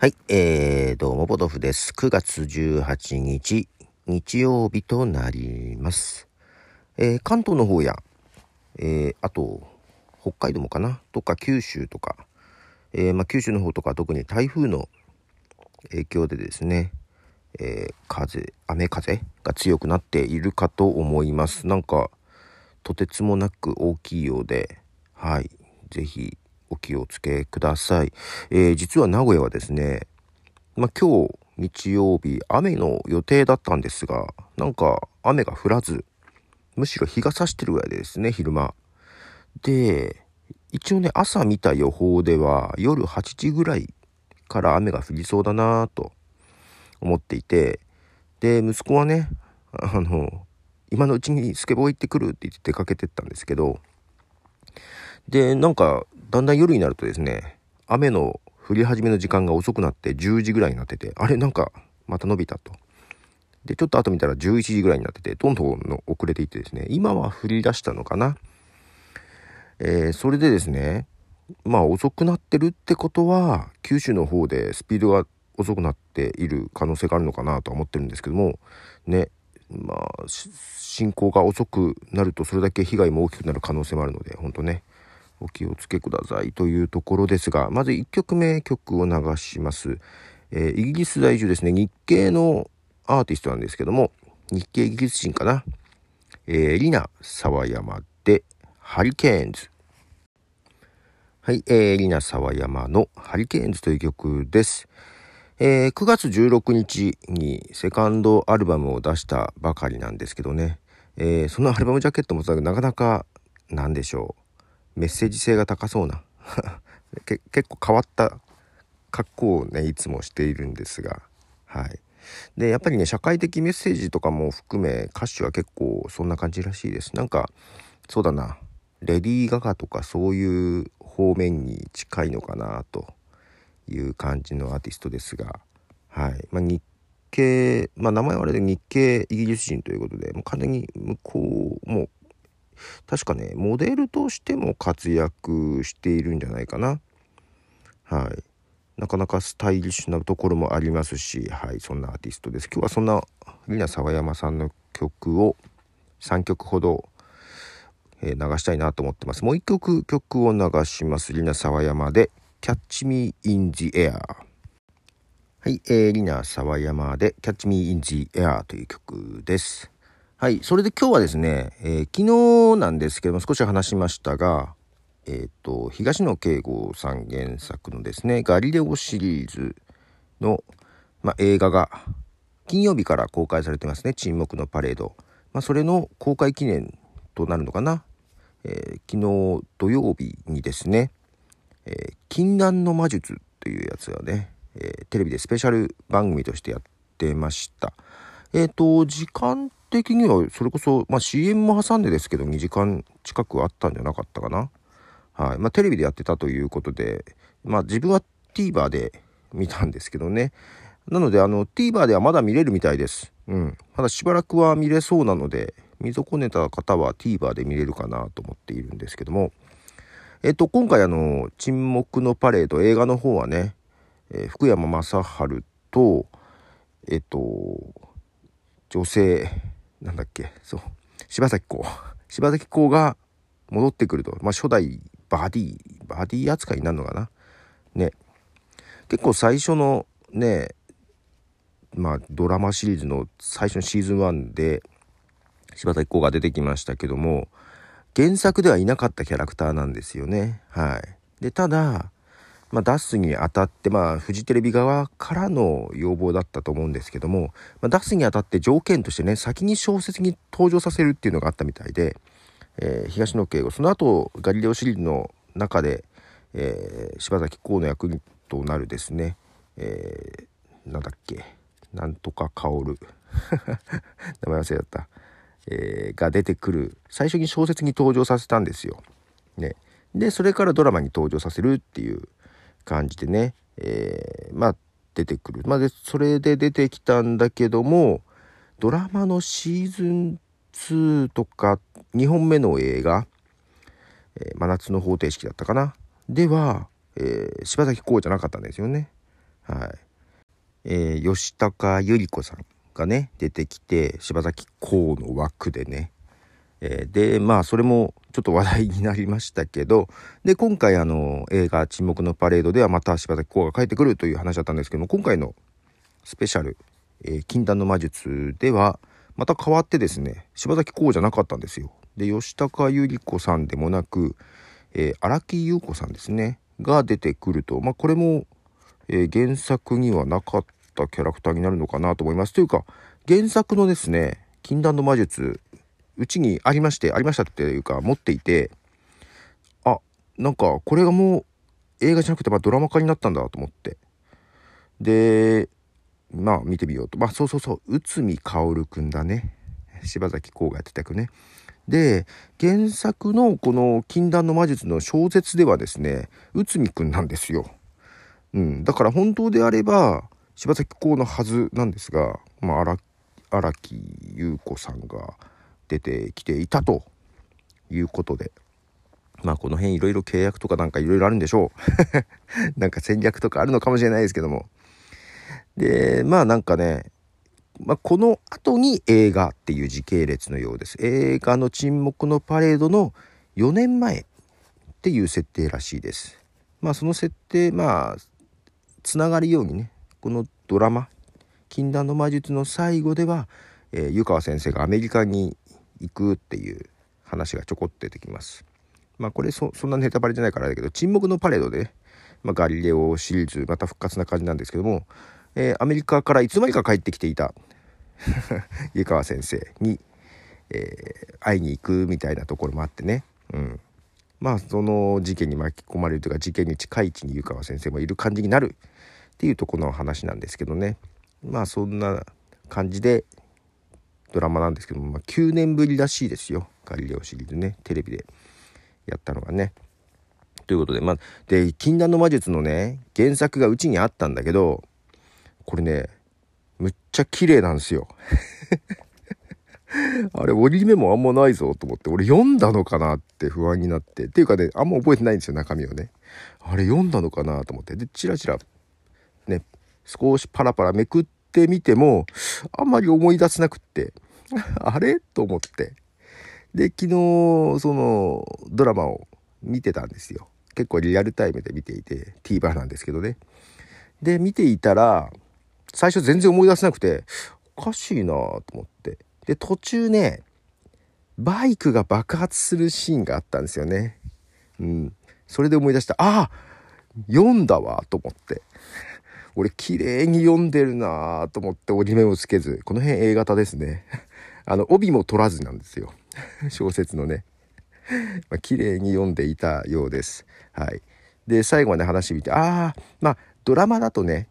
はい、えー、どうも、ボトフです。9月18日、日曜日となります。えー、関東の方や、えー、あと、北海道もかな？とか、九州とか、えー、まあ、九州の方とか特に台風の影響でですね、えー、風、雨風が強くなっているかと思います。なんか、とてつもなく大きいようで、はい、ぜひ、お気をつけください。えー、実は名古屋はですね、まあ、今日日曜日雨の予定だったんですが、なんか雨が降らず、むしろ日が差してるぐらいでですね、昼間。で、一応ね、朝見た予報では夜8時ぐらいから雨が降りそうだなと思っていて、で、息子はね、あの、今のうちにスケボー行ってくるって言って出かけてったんですけど、で、なんかだんだん夜になるとですね、雨の降り始めの時間が遅くなって10時ぐらいになってて、あれなんかまた伸びたと。で、ちょっと後見たら11時ぐらいになってて、どんどんの遅れていってですね、今は降り出したのかな。えー、それでですね、まあ遅くなってるってことは、九州の方でスピードが遅くなっている可能性があるのかなとは思ってるんですけども、ね、まあ、進行が遅くなるとそれだけ被害も大きくなる可能性もあるので、本当ね、お気をつけくださいというところですが、まず1曲目曲を流します。えー、イギリス在住ですね、日系のアーティストなんですけども、日系イギリス人かな。えー、リナ沢山でハリケーンズ。はい、えー、リナ沢山のハリケーンズという曲です。えー、9月16日にセカンドアルバムを出したばかりなんですけどね、えー、そのアルバムジャケットもなかなかなんでしょう。メッセージ性が高そうな。結構変わった格好をねいつもしているんですが。はい。でやっぱりね社会的メッセージとかも含め歌詞は結構そんな感じらしいです。なんかそうだな。レディー・ガガとかそういう方面に近いのかなという感じのアーティストですが。はい。まあ、日系まあ名前はあれで日系イギリス人ということでもう完全に向こうもう確かね、モデルとしても活躍しているんじゃないかな。はい。なかなかスタイリッシュなところもありますし、はい、そんなアーティストです。今日はそんなリナ沢山さんの曲を3曲ほど、え、流したいなと思ってます。もう1曲曲を流します。リナ沢山で Catch Me in the Air。はい、えー、リナ沢山で Catch Me in the Air という曲です。はい。それで今日はですね、えー、昨日なんですけども少し話しましたが、えっ、ー、と、東野圭吾さん原作のですね、ガリレオシリーズの、まあ、映画が金曜日から公開されてますね。沈黙のパレード。まあ、それの公開記念となるのかな。えー、昨日土曜日にですね、えー、禁断の魔術というやつがね、えー、テレビでスペシャル番組としてやってました。えっ、と、時間的にはそれこそ、まあ、CM も挟んでですけど2時間近くあったんじゃなかったかな。はいまあ、テレビでやってたということで、まあ、自分は TVer で見たんですけどね。なのであの TVer ではまだ見れるみたいです。うん。まだしばらくは見れそうなので、見損ねた方は TVer で見れるかなと思っているんですけども。えっと、今回あの、沈黙のパレード映画の方はね、えー、福山雅治と、えっと、女性、なんだっけ、そう、柴咲コウ。柴咲コウが戻ってくると。まあ、初代バディ、バディ扱いになるのかな？ね。結構最初のね、まあ、ドラマシリーズの最初のシーズン1で、柴咲コウが出てきましたけども、原作ではいなかったキャラクターなんですよね。はい。で、ただ、まあ、出すにあたって、まあ、フジテレビ側からの要望だったと思うんですけども、まあ、出すにあたって条件としてね、先に小説に登場させるっていうのがあったみたいで、えー、東野圭吾、その後、ガリレオシリーズの中で、えー、柴咲コウの役となるですね、えー、なんだっけ、なんとか薫、名前忘れだった、えー、が出てくる、最初に小説に登場させたんですよ。ね。で、それからドラマに登場させるっていう、感じでね、えー、まあ出てくる。まあ、でそれで出てきたんだけどもドラマのシーズン2とか2本目の映画「えー、真夏の方程式」だったかなでは、えー、柴咲コウじゃなかったんですよね。はいえー、吉高由里子さんがね出てきて柴咲コウの枠でね、えー、でまあそれもちょっと話題になりましたけどで今回あの映画「沈黙のパレード」ではまた柴咲コウが帰ってくるという話だったんですけども今回のスペシャル「えー、禁断の魔術」ではまた変わってですね柴咲コウじゃなかったんですよ。で吉高由里子さんでもなく、えー、荒木優子さんですねが出てくるとまあこれもえー、原作にはなかったキャラクターになるのかなと思います。というか原作のですね「禁断の魔術」うちにありましてありましたっていうか持っていてあなんかこれがもう映画じゃなくてまドラマ化になったんだと思って。でまあ見てみようと。まあそうそうそう内海薫くんだね。柴咲コウがやってた役ね。で原作のこの「禁断の魔術」の小説ではですね内海くんなんですよ。うん、だから本当であれば柴咲コウのはずなんですが、まあ、荒木優子さんが出てきていたということで。まあこの辺いろいろ契約とかなんかいろいろあるんでしょう。なんか戦略とかあるのかもしれないですけども。で、まあなんかね、まあ、この後に映画っていう時系列のようです。映画の沈黙のパレードの4年前っていう設定らしいです。まあその設定、まあつながるようにねこのドラマ「禁断の魔術」の最後では、えー、湯川先生がアメリカに行くっていう話がちょこっと出てきます。まあこれそんなネタバレじゃないからだけど沈黙のパレードで、ね、まあ、ガリレオシリーズまた復活な感じなんですけども、えー、アメリカからいつの間にか帰ってきていた 湯川先生に、えー、会いに行くみたいなところもあってね、うん、まあその事件に巻き込まれるというか事件に近い位置に湯川先生もいる感じになるっていうとこの話なんですけどね。まあそんな感じでドラマなんですけども、まあ、9年ぶりらしいですよガリレオシリーズねテレビでやったのがね。ということでまあで「禁断の魔術」のね原作がうちにあったんだけどこれねむっちゃ綺麗なんですよ。あれ、折り目もあんまないぞと思って、俺読んだのかなって不安になって。っていうかね、あんま覚えてないんですよ、中身をね。あれ、読んだのかなと思って。で、チラチラ、ね、少しパラパラめくってみても、あんまり思い出せなくって、あれ？と思って。で、昨日、その、ドラマを見てたんですよ。結構リアルタイムで見ていて、TVer なんですけどね。で、見ていたら、最初全然思い出せなくて、おかしいなと思って。で、途中ね、バイクが爆発するシーンがあったんですよね。うん。それで思い出した。ああ読んだわと思って。俺綺麗に読んでるなと思って折り目をつけず。この辺 A 型ですね。あの、帯も取らずなんですよ。小説のね。まあ、綺麗に読んでいたようです。はい。で、最後まで話見て、ああ、まあ、ドラマだとね、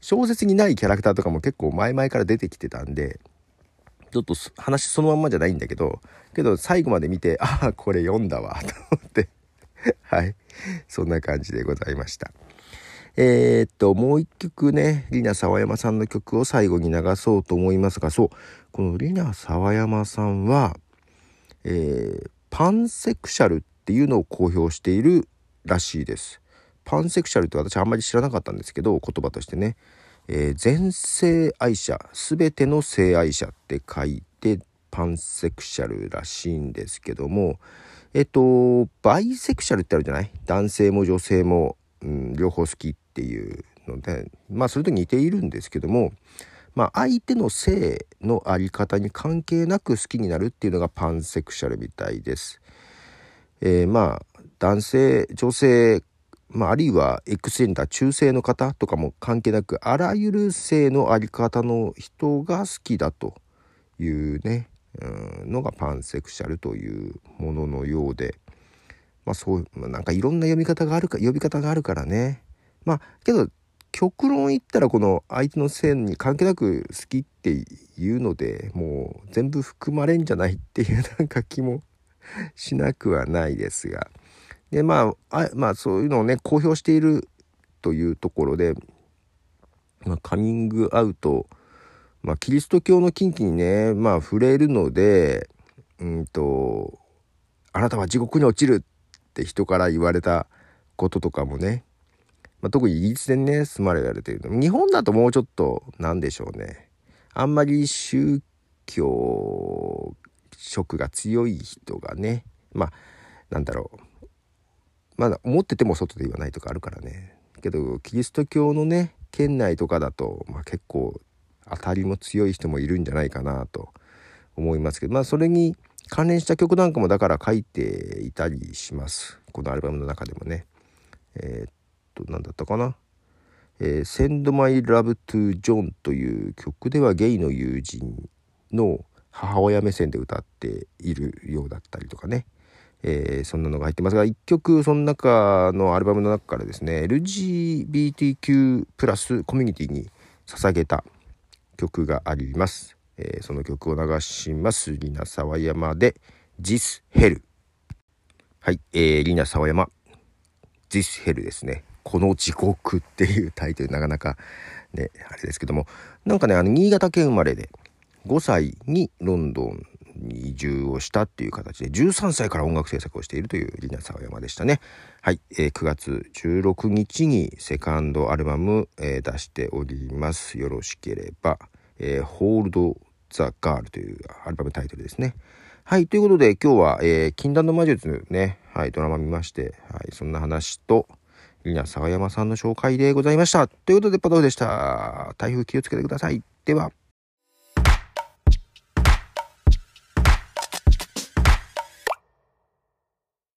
小説にないキャラクターとかも結構前々から出てきてたんで、ちょっと話そのまんまじゃないんだけど、けど最後まで見て、ああ、これ読んだわ、と思ってはい。そんな感じでございました。えー、っと、もう一曲ね、リナ沢山さんの曲を最後に流そうと思いますが、そう、このリナ沢山さんは、えー、パンセクシャルっていうのを公表しているらしいです。パンセクシャルって私あんまり知らなかったんですけど、言葉としてね。えー、全性愛者全ての性愛者って書いてパンセクシャルらしいんですけどもえっとバイセクシャルってあるじゃない？男性も女性も、うん、両方好きっていうのでまあそれと似ているんですけどもまあ相手の性のあり方に関係なく好きになるっていうのがパンセクシャルみたいです。えー、まあ男性女性まあ、あるいは X ジェンダー中性の方とかも関係なくあらゆる性のあり方の人が好きだというね、うん、のがパンセクシャルというもののようでまあそうなんかいろんな読み方があるか呼び方があるからねまあけど極論言ったらこの相手の性に関係なく好きっていうのでもう全部含まれんじゃないっていうなんか気もしなくはないですが。でまああまあそういうのをね公表しているというところで、まあ、カミングアウト、まあ、キリスト教の禁忌にねまあ触れるのでうんとあなたは地獄に落ちるって人から言われたこととかもねまあ、特にイギリスでね、住まれられている日本だともうちょっと、なんでしょうね。あんまり宗教色が強い人がね、まあ、なんだろう。まだ思ってても外で言わないとかあるからね。けど、キリスト教のね、県内とかだと、まあ、結構当たりも強い人もいるんじゃないかなと思いますけど、まあ、それに関連した曲なんかもだから書いていたりします。このアルバムの中でもね。えー、と、何だったかな？えー、Send My Love to John という曲ではゲイの友人の母親目線で歌っているようだったりとかね。えー、そんなのが入ってますが、1曲その中のアルバムの中からですね、LGBTQ+ コミュニティに捧げた曲があります。えー、その曲を流します。リナ沢山で This Hell。はい、えー、リナ沢山 This Hell ですね。この地獄っていうタイトルなかなかね、あれですけども、なんかね、あの、新潟県生まれで、5歳にロンドンに移住をしたっていう形で13歳から音楽制作をしているというリナ沢山でしたね。はい、えー、9月16日にセカンドアルバム、えー、出しております。よろしければ、えー、Hold the Girl というアルバムタイトルですね。はい、ということで今日は、えー、禁断の魔術ね、はい、ドラマ見まして、はい、そんな話と、稲沢山さんの紹介でございました。ということで、パドフでした。台風気をつけてください。では。